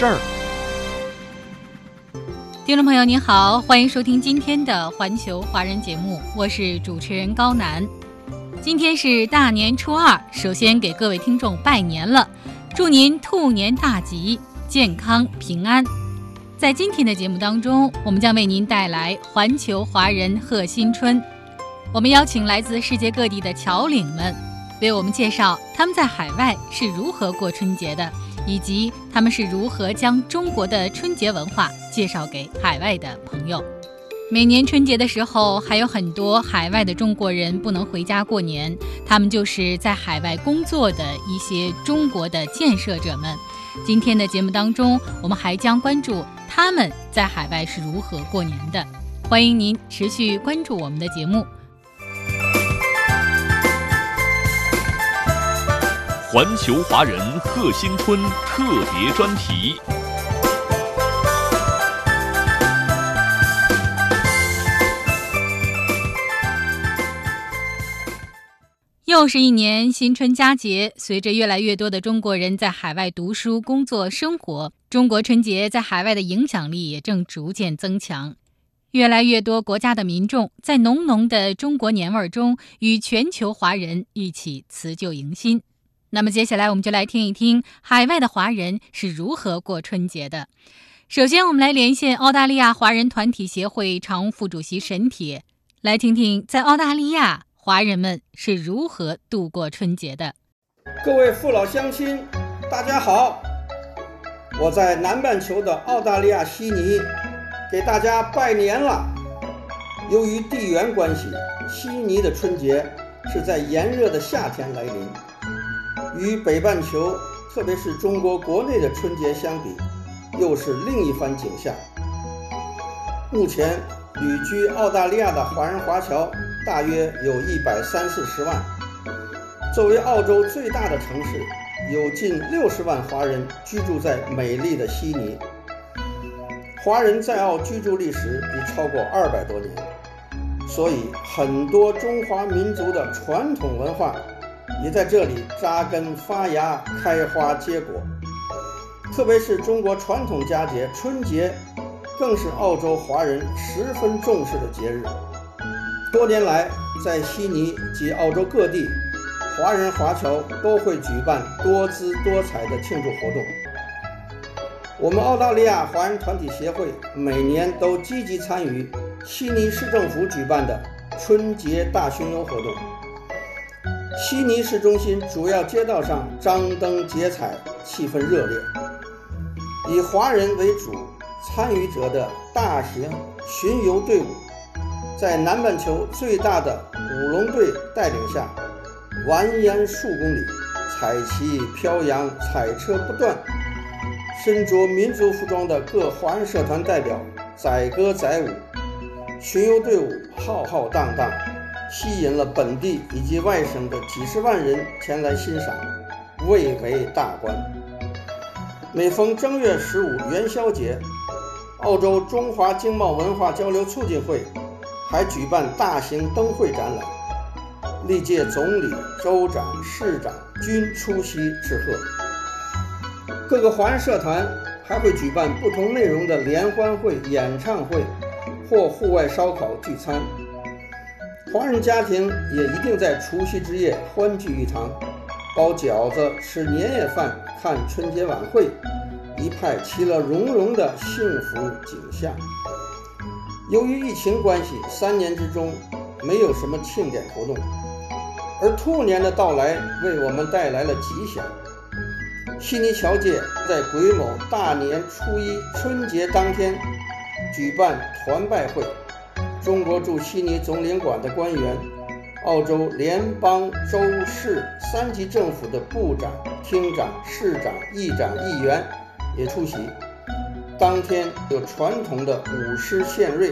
事儿。听众朋友您好，欢迎收听今天的环球华人节目，我是主持人高楠。今天是大年初二，首先给各位听众拜年了，祝您兔年大吉，健康平安。在今天的节目当中，我们将为您带来环球华人贺新春。我们邀请来自世界各地的侨领们，为我们介绍他们在海外是如何过春节的。以及他们是如何将中国的春节文化介绍给海外的朋友。每年春节的时候，还有很多海外的中国人不能回家过年，他们就是在海外工作的一些中国的建设者们。今天的节目当中，我们还将关注他们在海外是如何过年的。欢迎您持续关注我们的节目。环球华人贺新春特别专题。又是一年新春佳节，随着越来越多的中国人在海外读书、工作、生活，中国春节在海外的影响力也正逐渐增强。越来越多国家的民众在浓浓的中国年味中，与全球华人一起辞旧迎新。那么接下来我们就来听一听海外的华人是如何过春节的。首先，我们来连线澳大利亚华人团体协会常务副主席沈铁，来听听在澳大利亚华人们是如何度过春节的。各位父老乡亲，大家好！我在南半球的澳大利亚悉尼给大家拜年了。由于地缘关系，悉尼的春节是在炎热的夏天来临。与北半球，特别是中国国内的春节相比，又是另一番景象。目前旅居澳大利亚的华人华侨大约有一百三四十万。作为澳洲最大的城市，有近六十万华人居住在美丽的悉尼。华人在澳居住历史已超过二百多年，所以很多中华民族的传统文化。也在这里扎根发芽、开花结果。特别是中国传统佳节春节，更是澳洲华人十分重视的节日。多年来，在悉尼及澳洲各地，华人华侨都会举办多姿多彩的庆祝活动。我们澳大利亚华人团体协会每年都积极参与悉尼市政府举办的春节大巡游活动。悉尼市中心主要街道上张灯结彩，气氛热烈。以华人为主参与者的大型巡游队伍，在南半球最大的舞龙队带领下，蜿蜒数公里，彩旗飘扬，彩车不断。身着民族服装的各华人社团代表载歌载舞，巡游队伍浩浩荡荡。吸引了本地以及外省的几十万人前来欣赏，蔚为大观。每逢正月十五元宵节，澳洲中华经贸文化交流促进会还举办大型灯会展览，历届总理、州长、市长均出席致贺。各个华人社团还会举办不同内容的联欢会、演唱会或户外烧烤聚餐。华人家庭也一定在除夕之夜欢聚一堂，包饺子、吃年夜饭、看春节晚会，一派其乐融融的幸福景象。由于疫情关系，三年之中没有什么庆典活动，而兔年的到来为我们带来了吉祥。悉尼侨界在癸卯大年初一春节当天举办团拜会。中国驻悉尼总领馆的官员、澳洲联邦、州市三级政府的部长、厅长、市长、议长、议员也出席。当天有传统的舞狮献瑞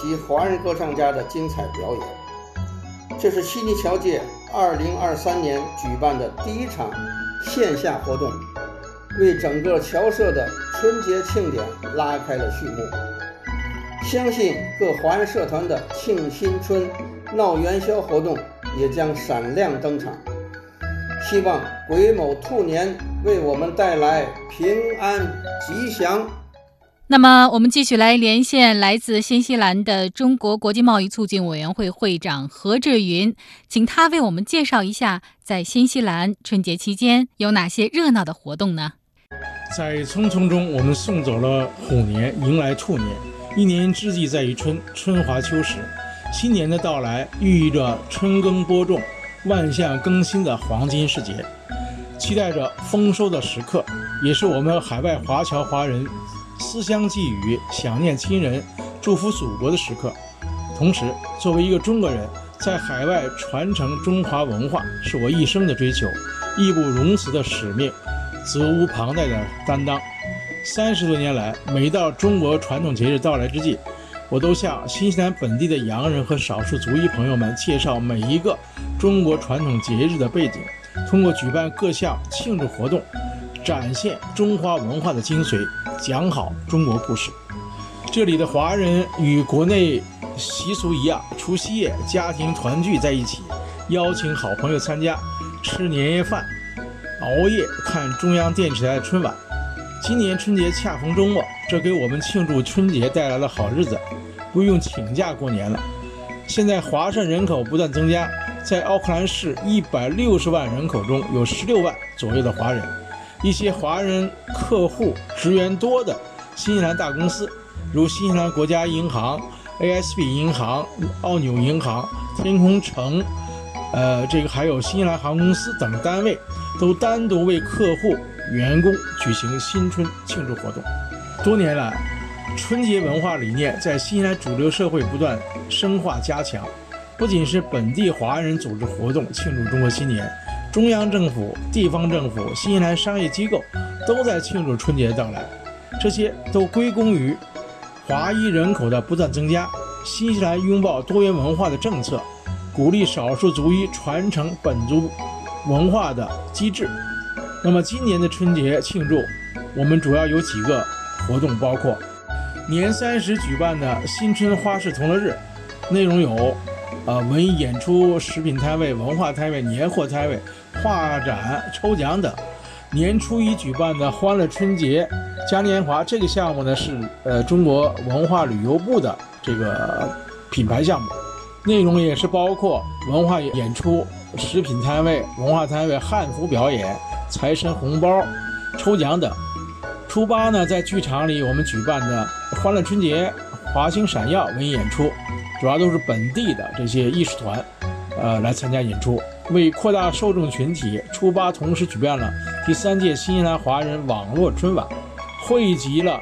及华人歌唱家的精彩表演。这是悉尼侨界2023年举办的第一场线下活动，为整个侨社的春节庆典拉开了序幕。相信各华人社团的庆新春、闹元宵活动也将闪亮登场。希望癸卯兔年为我们带来平安吉祥。那么，我们继续来连线来自新西兰的中国国际贸易促进委员会会长何志云，请他为我们介绍一下在新西兰春节期间有哪些热闹的活动呢？在匆匆中，我们送走了虎年，迎来兔年。一年之计在于春，春华秋实。新年的到来，寓意着春耕播种、万象更新的黄金时节，期待着丰收的时刻，也是我们海外华侨华人。思乡寄语、想念亲人、祝福祖国的时刻。同时，作为一个中国人，在海外传承中华文化是我一生的追求，义不容辞的使命，责无旁贷的担当。三十多年来，每到中国传统节日到来之际，我都向新西兰本地的洋人和少数族裔朋友们介绍每一个中国传统节日的背景，通过举办各项庆祝活动。展现中华文化的精髓，讲好中国故事。这里的华人与国内习俗一样，除夕夜家庭团聚在一起，邀请好朋友参加，吃年夜饭，熬夜看中央电视台的春晚。今年春节恰逢周末，这给我们庆祝春节带来了好日子，不用请假过年了。现在华盛人口不断增加，在奥克兰市一百六十万人口中有十六万左右的华人。一些华人客户职员多的新西兰大公司，如新西兰国家银行、ASB 银行、澳纽银行、天空城，呃，这个还有新西兰航空公司等单位，都单独为客户员工举行新春庆祝活动。多年来，春节文化理念在新西兰主流社会不断深化加强，不仅是本地华人组织活动庆祝中国新年。中央政府、地方政府、新西兰商业机构都在庆祝春节的到来，这些都归功于华裔人口的不断增加。新西兰拥抱多元文化的政策，鼓励少数族裔传承本族文化的机制。那么，今年的春节庆祝，我们主要有几个活动，包括年三十举办的新春花市同乐日，内容有，呃，文艺演出、食品摊位、文化摊位、年货摊位。画展、抽奖等。年初一举办的欢乐春节嘉年华这个项目呢，是呃中国文化旅游部的这个品牌项目，内容也是包括文化演出、食品摊位、文化摊位、汉服表演、财神红包、抽奖等。初八呢，在剧场里我们举办的欢乐春节华星闪耀文艺演出，主要都是本地的这些艺术团，呃来参加演出。为扩大受众群体，初八同时举办了第三届新西兰华人网络春晚，汇集了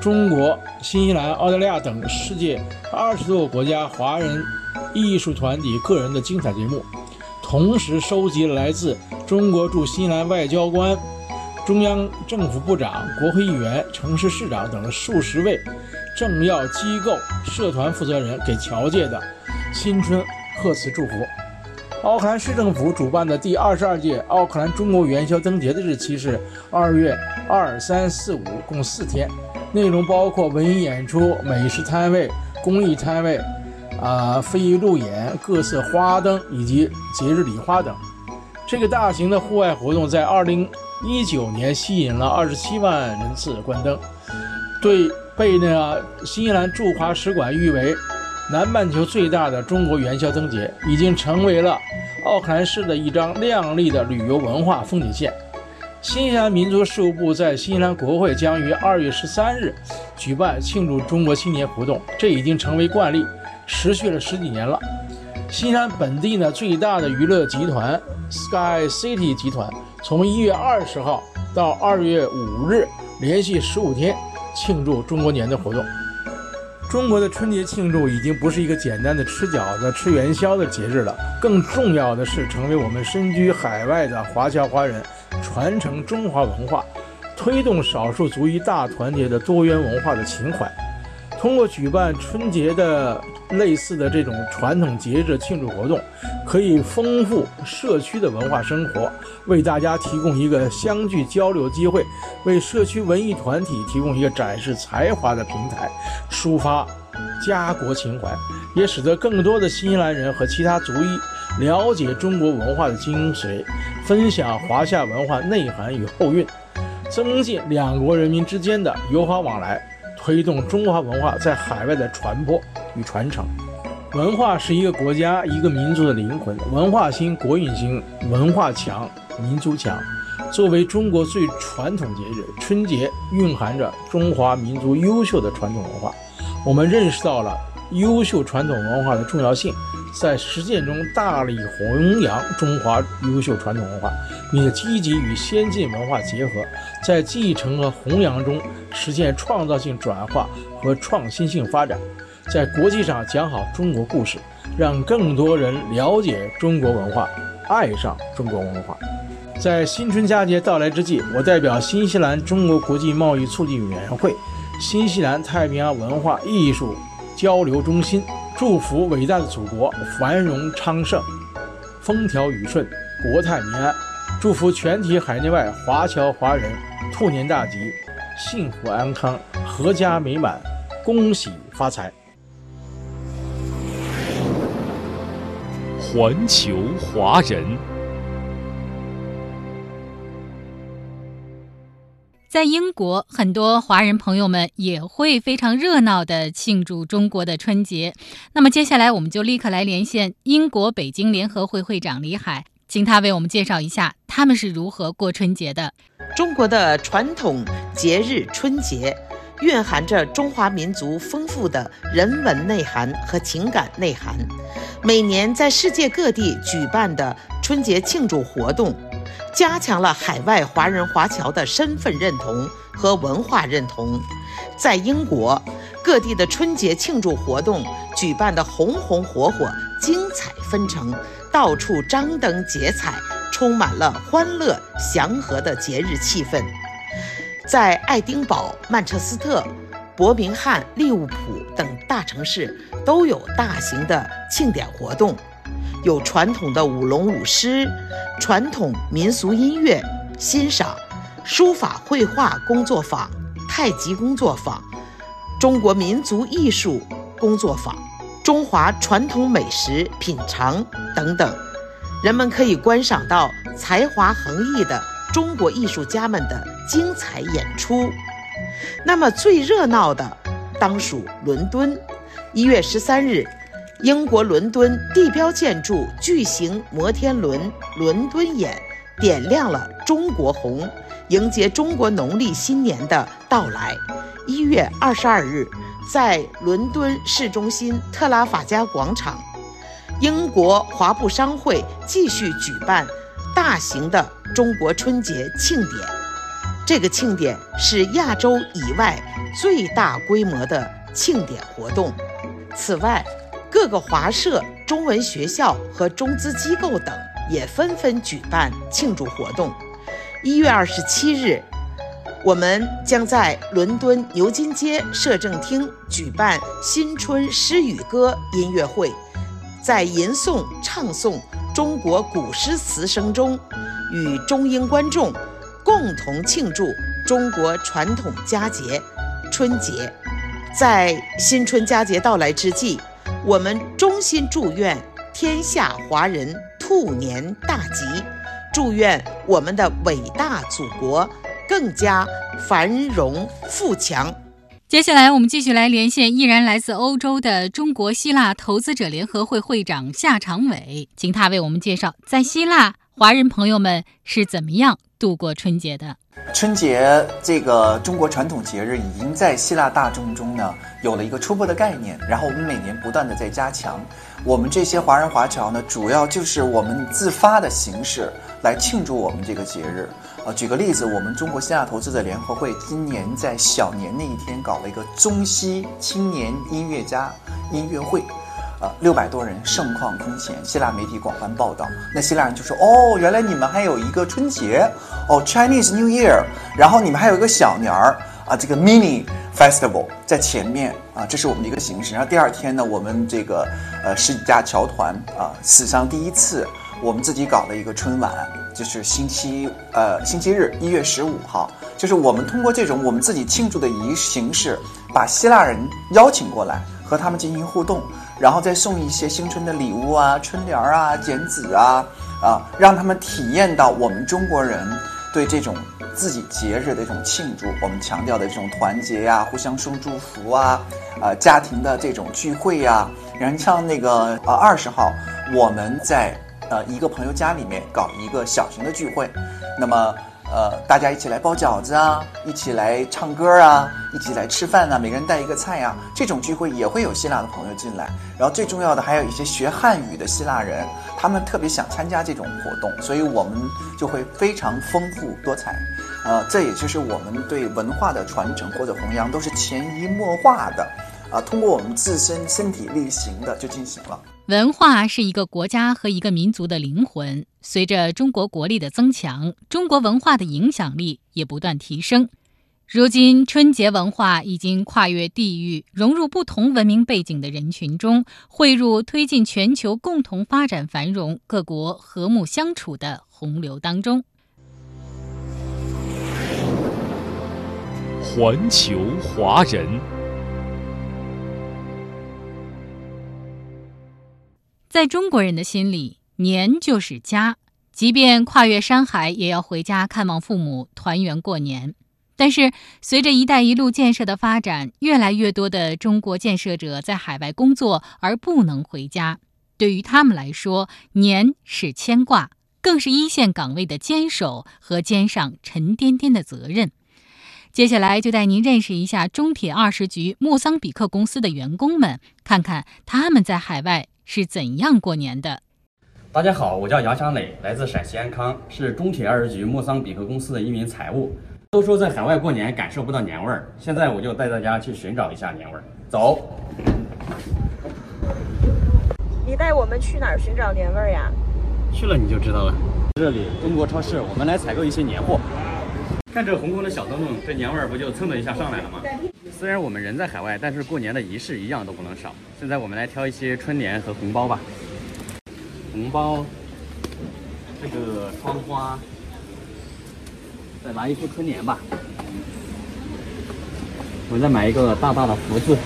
中国、新西兰、澳大利亚等世界二十多个国家华人艺术团体个人的精彩节目，同时收集了来自中国驻新西兰外交官、中央政府部长、国会议员、城市市长等数十位政要机构社团负责人给侨界的新春贺词祝福。奥克兰市政府主办的第二十二届奥克兰中国元宵灯节的日期是二月二、三、四、五，共四天。内容包括文艺演出、美食摊位、公益摊位、啊非遗路演、各色花灯以及节日礼花等。这个大型的户外活动在二零一九年吸引了二十七万人次观灯，对被呢新西兰驻华使馆誉为。南半球最大的中国元宵灯节已经成为了奥克兰市的一张亮丽的旅游文化风景线。新西兰民族事务部在新西兰国会将于二月十三日举办庆祝中国新年活动，这已经成为惯例，持续了十几年了。西兰本地呢最大的娱乐集团 Sky City 集团，从一月二十号到二月五日，连续十五天庆祝中国年的活动。中国的春节庆祝已经不是一个简单的吃饺子、吃元宵的节日了，更重要的是成为我们身居海外的华侨华人传承中华文化、推动少数族裔大团结的多元文化的情怀。通过举办春节的类似的这种传统节日庆祝活动，可以丰富社区的文化生活，为大家提供一个相聚交流机会，为社区文艺团体提供一个展示才华的平台，抒发家国情怀，也使得更多的新西兰人和其他族裔了解中国文化的精髓，分享华夏文化内涵与后韵，增进两国人民之间的友好往来。推动中华文化在海外的传播与传承。文化是一个国家、一个民族的灵魂。文化兴，国运兴；文化强，民族强。作为中国最传统节日，春节蕴含着中华民族优秀的传统文化。我们认识到了优秀传统文化的重要性。在实践中大力弘扬中华优秀传统文化，并积极与先进文化结合，在继承和弘扬中实现创造性转化和创新性发展，在国际上讲好中国故事，让更多人了解中国文化，爱上中国文化。在新春佳节到来之际，我代表新西兰中国国际贸易促进委员会、新西兰太平洋文化艺术交流中心。祝福伟大的祖国繁荣昌盛、风调雨顺、国泰民安。祝福全体海内外华侨华人兔年大吉、幸福安康、阖家美满、恭喜发财。环球华人。在英国，很多华人朋友们也会非常热闹的庆祝中国的春节。那么，接下来我们就立刻来连线英国北京联合会会长李海，请他为我们介绍一下他们是如何过春节的。中国的传统节日春节，蕴含着中华民族丰富的人文内涵和情感内涵。每年在世界各地举办的春节庆祝活动。加强了海外华人华侨的身份认同和文化认同。在英国，各地的春节庆祝活动举办的红红火火、精彩纷呈，到处张灯结彩，充满了欢乐祥和的节日气氛。在爱丁堡、曼彻斯特、伯明翰、利物浦等大城市都有大型的庆典活动。有传统的舞龙舞狮、传统民俗音乐欣赏、书法绘画工作坊、太极工作坊、中国民族艺术工作坊、中华传统美食品尝等等，人们可以观赏到才华横溢的中国艺术家们的精彩演出。那么最热闹的，当属伦敦，一月十三日。英国伦敦地标建筑巨型摩天轮“伦敦眼”点亮了中国红，迎接中国农历新年的到来。一月二十二日，在伦敦市中心特拉法加广场，英国华埠商会继续举办大型的中国春节庆典。这个庆典是亚洲以外最大规模的庆典活动。此外，各个华社、中文学校和中资机构等也纷纷举办庆祝活动。一月二十七日，我们将在伦敦牛津街摄政厅举办新春诗语歌音乐会，在吟诵、唱诵中国古诗词声中，与中英观众共同庆祝中国传统佳节——春节。在新春佳节到来之际。我们衷心祝愿天下华人兔年大吉，祝愿我们的伟大祖国更加繁荣富强。接下来，我们继续来连线依然来自欧洲的中国希腊投资者联合会会长夏长伟，请他为我们介绍在希腊华人朋友们是怎么样度过春节的。春节这个中国传统节日已经在希腊大众中呢有了一个初步的概念，然后我们每年不断的在加强。我们这些华人华侨呢，主要就是我们自发的形式来庆祝我们这个节日。啊，举个例子，我们中国希腊投资者联合会今年在小年那一天搞了一个中西青年音乐家音乐会。呃，六百多人盛况空前，希腊媒体广泛报道。那希腊人就说：“哦，原来你们还有一个春节，哦，Chinese New Year，然后你们还有一个小年儿啊，这个 mini festival 在前面啊，这是我们的一个形式。然后第二天呢，我们这个呃十几家侨团啊，史上第一次，我们自己搞了一个春晚，就是星期呃星期日一月十五号，就是我们通过这种我们自己庆祝的仪形式，把希腊人邀请过来，和他们进行互动。”然后再送一些新春的礼物啊，春联啊，剪纸啊，啊，让他们体验到我们中国人对这种自己节日的一种庆祝。我们强调的这种团结呀，互相送祝福啊，呃，家庭的这种聚会呀。然后像那个呃二十号，我们在呃一个朋友家里面搞一个小型的聚会，那么。呃，大家一起来包饺子啊，一起来唱歌啊，一起来吃饭啊，每个人带一个菜呀。这种聚会也会有希腊的朋友进来。然后最重要的还有一些学汉语的希腊人，他们特别想参加这种活动，所以我们就会非常丰富多彩。呃，这也就是我们对文化的传承或者弘扬都是潜移默化的，啊，通过我们自身身体力行的就进行了。文化是一个国家和一个民族的灵魂。随着中国国力的增强，中国文化的影响力也不断提升。如今，春节文化已经跨越地域，融入不同文明背景的人群中，汇入推进全球共同发展繁荣、各国和睦相处的洪流当中。环球华人。在中国人的心里，年就是家，即便跨越山海，也要回家看望父母，团圆过年。但是，随着“一带一路”建设的发展，越来越多的中国建设者在海外工作而不能回家。对于他们来说，年是牵挂，更是一线岗位的坚守和肩上沉甸甸的责任。接下来就带您认识一下中铁二十局莫桑比克公司的员工们，看看他们在海外。是怎样过年的？大家好，我叫杨祥磊，来自陕西安康，是中铁二十局莫桑比克公司的一名财务。都说在海外过年感受不到年味儿，现在我就带大家去寻找一下年味儿。走。你带我们去哪儿寻找年味儿呀？去了你就知道了。这里中国超市，我们来采购一些年货。看这红红的小灯笼，这年味儿不就蹭的一下上来了吗？虽然我们人在海外，但是过年的仪式一样都不能少。现在我们来挑一些春联和红包吧。红包，这个窗花，再来一副春联吧。我再买一个大大的福字。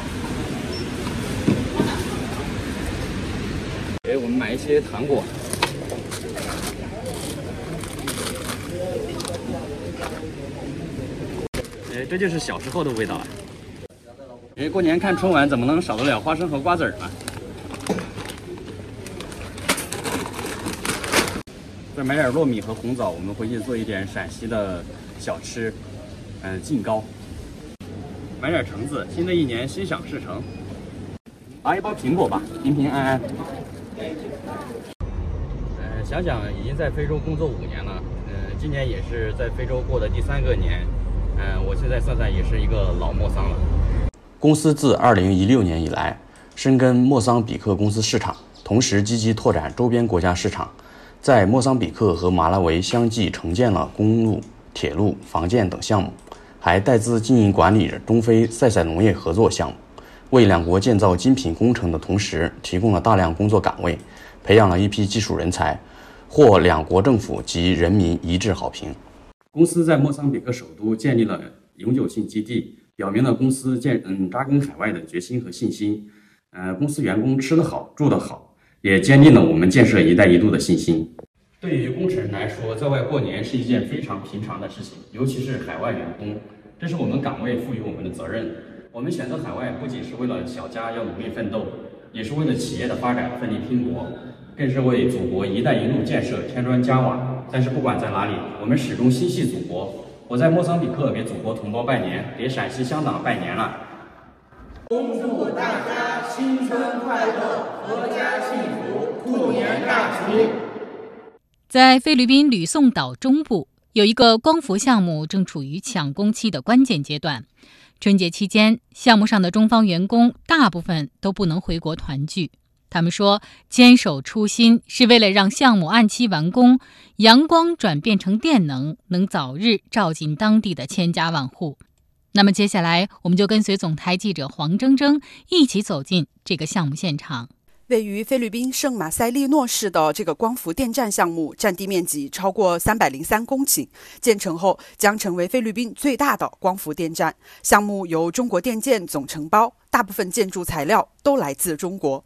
给我们买一些糖果。哎，这就是小时候的味道啊。因为过年看春晚，怎么能少得了花生和瓜子儿呢？再买点糯米和红枣，我们回去做一点陕西的小吃，嗯，劲糕。买点橙子，新的一年心想事成。拿一包苹果吧，平平安安。嗯，想想已经在非洲工作五年了，嗯，今年也是在非洲过的第三个年，嗯，我现在算算也是一个老莫桑了。公司自2016年以来，深耕莫桑比克公司市场，同时积极拓展周边国家市场，在莫桑比克和马拉维相继承建了公路、铁路、房建等项目，还带资经营管理中非塞塞农业合作项目，为两国建造精品工程的同时，提供了大量工作岗位，培养了一批技术人才，获两国政府及人民一致好评。公司在莫桑比克首都建立了永久性基地。表明了公司建嗯扎根海外的决心和信心，呃，公司员工吃得好住得好，也坚定了我们建设“一带一路”的信心。对于工程人来说，在外过年是一件非常平常的事情，尤其是海外员工，这是我们岗位赋予我们的责任。我们选择海外，不仅是为了小家要努力奋斗，也是为了企业的发展奋力拼搏，更是为祖国“一带一路”建设添砖加瓦。但是不管在哪里，我们始终心系祖国。我在莫桑比克给祖国同胞拜年，给陕西乡党拜年了。恭祝大家新春快乐，阖家幸福，兔年大吉！在菲律宾吕宋岛中部，有一个光伏项目正处于抢工期的关键阶段。春节期间，项目上的中方员工大部分都不能回国团聚。他们说，坚守初心是为了让项目按期完工，阳光转变成电能，能早日照进当地的千家万户。那么接下来，我们就跟随总台记者黄铮铮一起走进这个项目现场。位于菲律宾圣马塞利诺市的这个光伏电站项目，占地面积超过三百零三公顷，建成后将成为菲律宾最大的光伏电站。项目由中国电建总承包，大部分建筑材料都来自中国。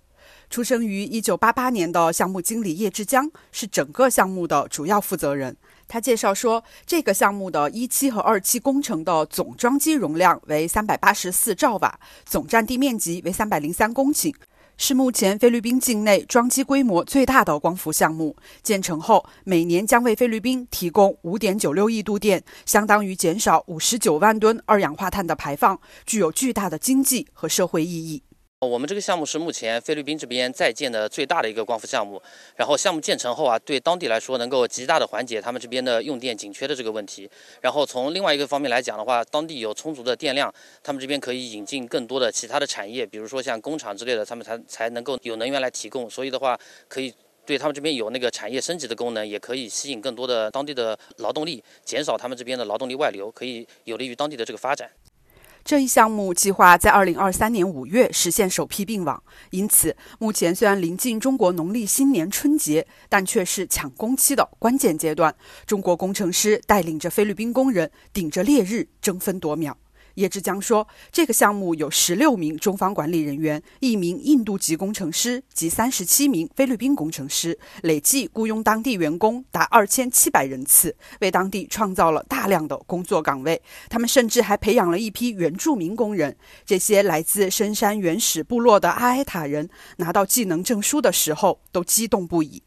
出生于一九八八年的项目经理叶志江是整个项目的主要负责人。他介绍说，这个项目的一期和二期工程的总装机容量为三百八十四兆瓦，总占地面积为三百零三公顷。是目前菲律宾境内装机规模最大的光伏项目。建成后，每年将为菲律宾提供五点九六亿度电，相当于减少五十九万吨二氧化碳的排放，具有巨大的经济和社会意义。我们这个项目是目前菲律宾这边在建的最大的一个光伏项目。然后项目建成后啊，对当地来说能够极大的缓解他们这边的用电紧缺的这个问题。然后从另外一个方面来讲的话，当地有充足的电量，他们这边可以引进更多的其他的产业，比如说像工厂之类的，他们才才能够有能源来提供。所以的话，可以对他们这边有那个产业升级的功能，也可以吸引更多的当地的劳动力，减少他们这边的劳动力外流，可以有利于当地的这个发展。这一项目计划在二零二三年五月实现首批并网，因此目前虽然临近中国农历新年春节，但却是抢工期的关键阶段。中国工程师带领着菲律宾工人顶着烈日争分夺秒。叶志江说：“这个项目有十六名中方管理人员，一名印度籍工程师及三十七名菲律宾工程师，累计雇佣当地员工达二千七百人次，为当地创造了大量的工作岗位。他们甚至还培养了一批原住民工人。这些来自深山原始部落的阿埃塔人拿到技能证书的时候，都激动不已。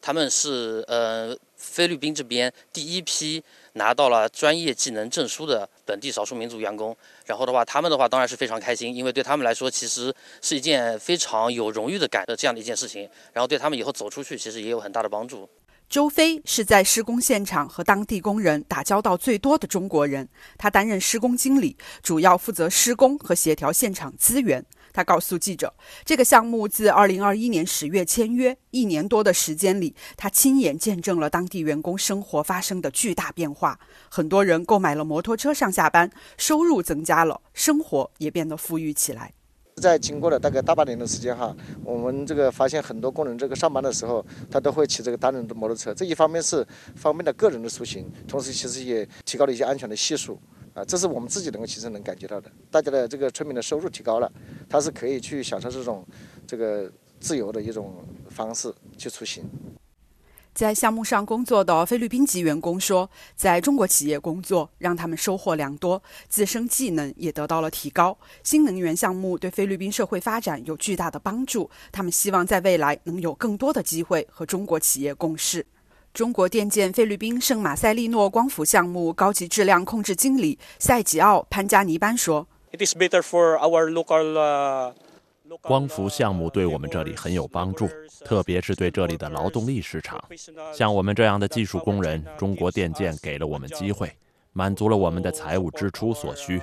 他们是呃菲律宾这边第一批。”拿到了专业技能证书的本地少数民族员工，然后的话，他们的话当然是非常开心，因为对他们来说，其实是一件非常有荣誉的感的这样的一件事情，然后对他们以后走出去，其实也有很大的帮助。周飞是在施工现场和当地工人打交道最多的中国人，他担任施工经理，主要负责施工和协调现场资源。他告诉记者，这个项目自2021年十月签约，一年多的时间里，他亲眼见证了当地员工生活发生的巨大变化。很多人购买了摩托车上下班，收入增加了，生活也变得富裕起来。在经过了大概大半年的时间哈，我们这个发现很多工人这个上班的时候，他都会骑这个单人的摩托车。这一方面是方便了个人的出行，同时其实也提高了一些安全的系数。啊，这是我们自己能够其实能感觉到的，大家的这个村民的收入提高了，他是可以去享受这种这个自由的一种方式去出行。在项目上工作的菲律宾籍员工说，在中国企业工作让他们收获良多，自身技能也得到了提高。新能源项目对菲律宾社会发展有巨大的帮助，他们希望在未来能有更多的机会和中国企业共事。中国电建菲律宾圣马塞利诺光伏项目高级质量控制经理塞吉奥潘加尼班说：“光伏项目对我们这里很有帮助，特别是对这里的劳动力市场。像我们这样的技术工人，中国电建给了我们机会，满足了我们的财务支出所需。”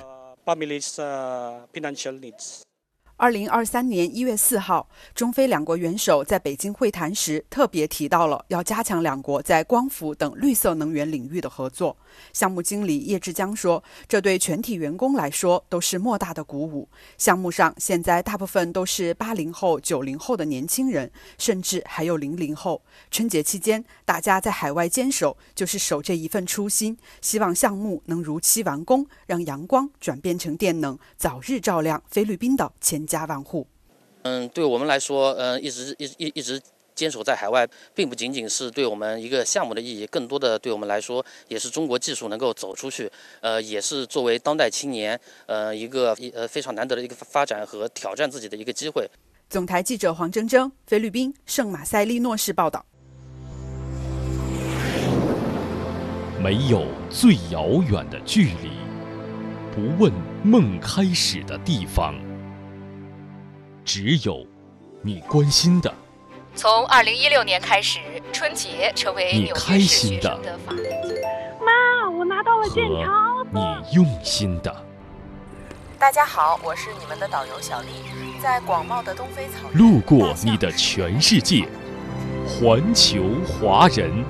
二零二三年一月四号，中非两国元首在北京会谈时特别提到了要加强两国在光伏等绿色能源领域的合作。项目经理叶志江说：“这对全体员工来说都是莫大的鼓舞。项目上现在大部分都是八零后、九零后的年轻人，甚至还有零零后。春节期间，大家在海外坚守，就是守这一份初心，希望项目能如期完工，让阳光转变成电能，早日照亮菲律宾的前。”家万户，嗯，对我们来说，嗯，一直一一一直坚守在海外，并不仅仅是对我们一个项目的意义，更多的对我们来说，也是中国技术能够走出去，呃，也是作为当代青年，呃，一个一呃非常难得的一个发展和挑战自己的一个机会。总台记者黄铮铮，菲律宾圣马塞利诺市报道。没有最遥远的距离，不问梦开始的地方。只有你关心的。从二零一六年开始，春节成为你开心的。妈，我拿到了健康你用心的。大家好，我是你们的导游小丽，在广袤的东非草原，路过你的全世界，环球华人。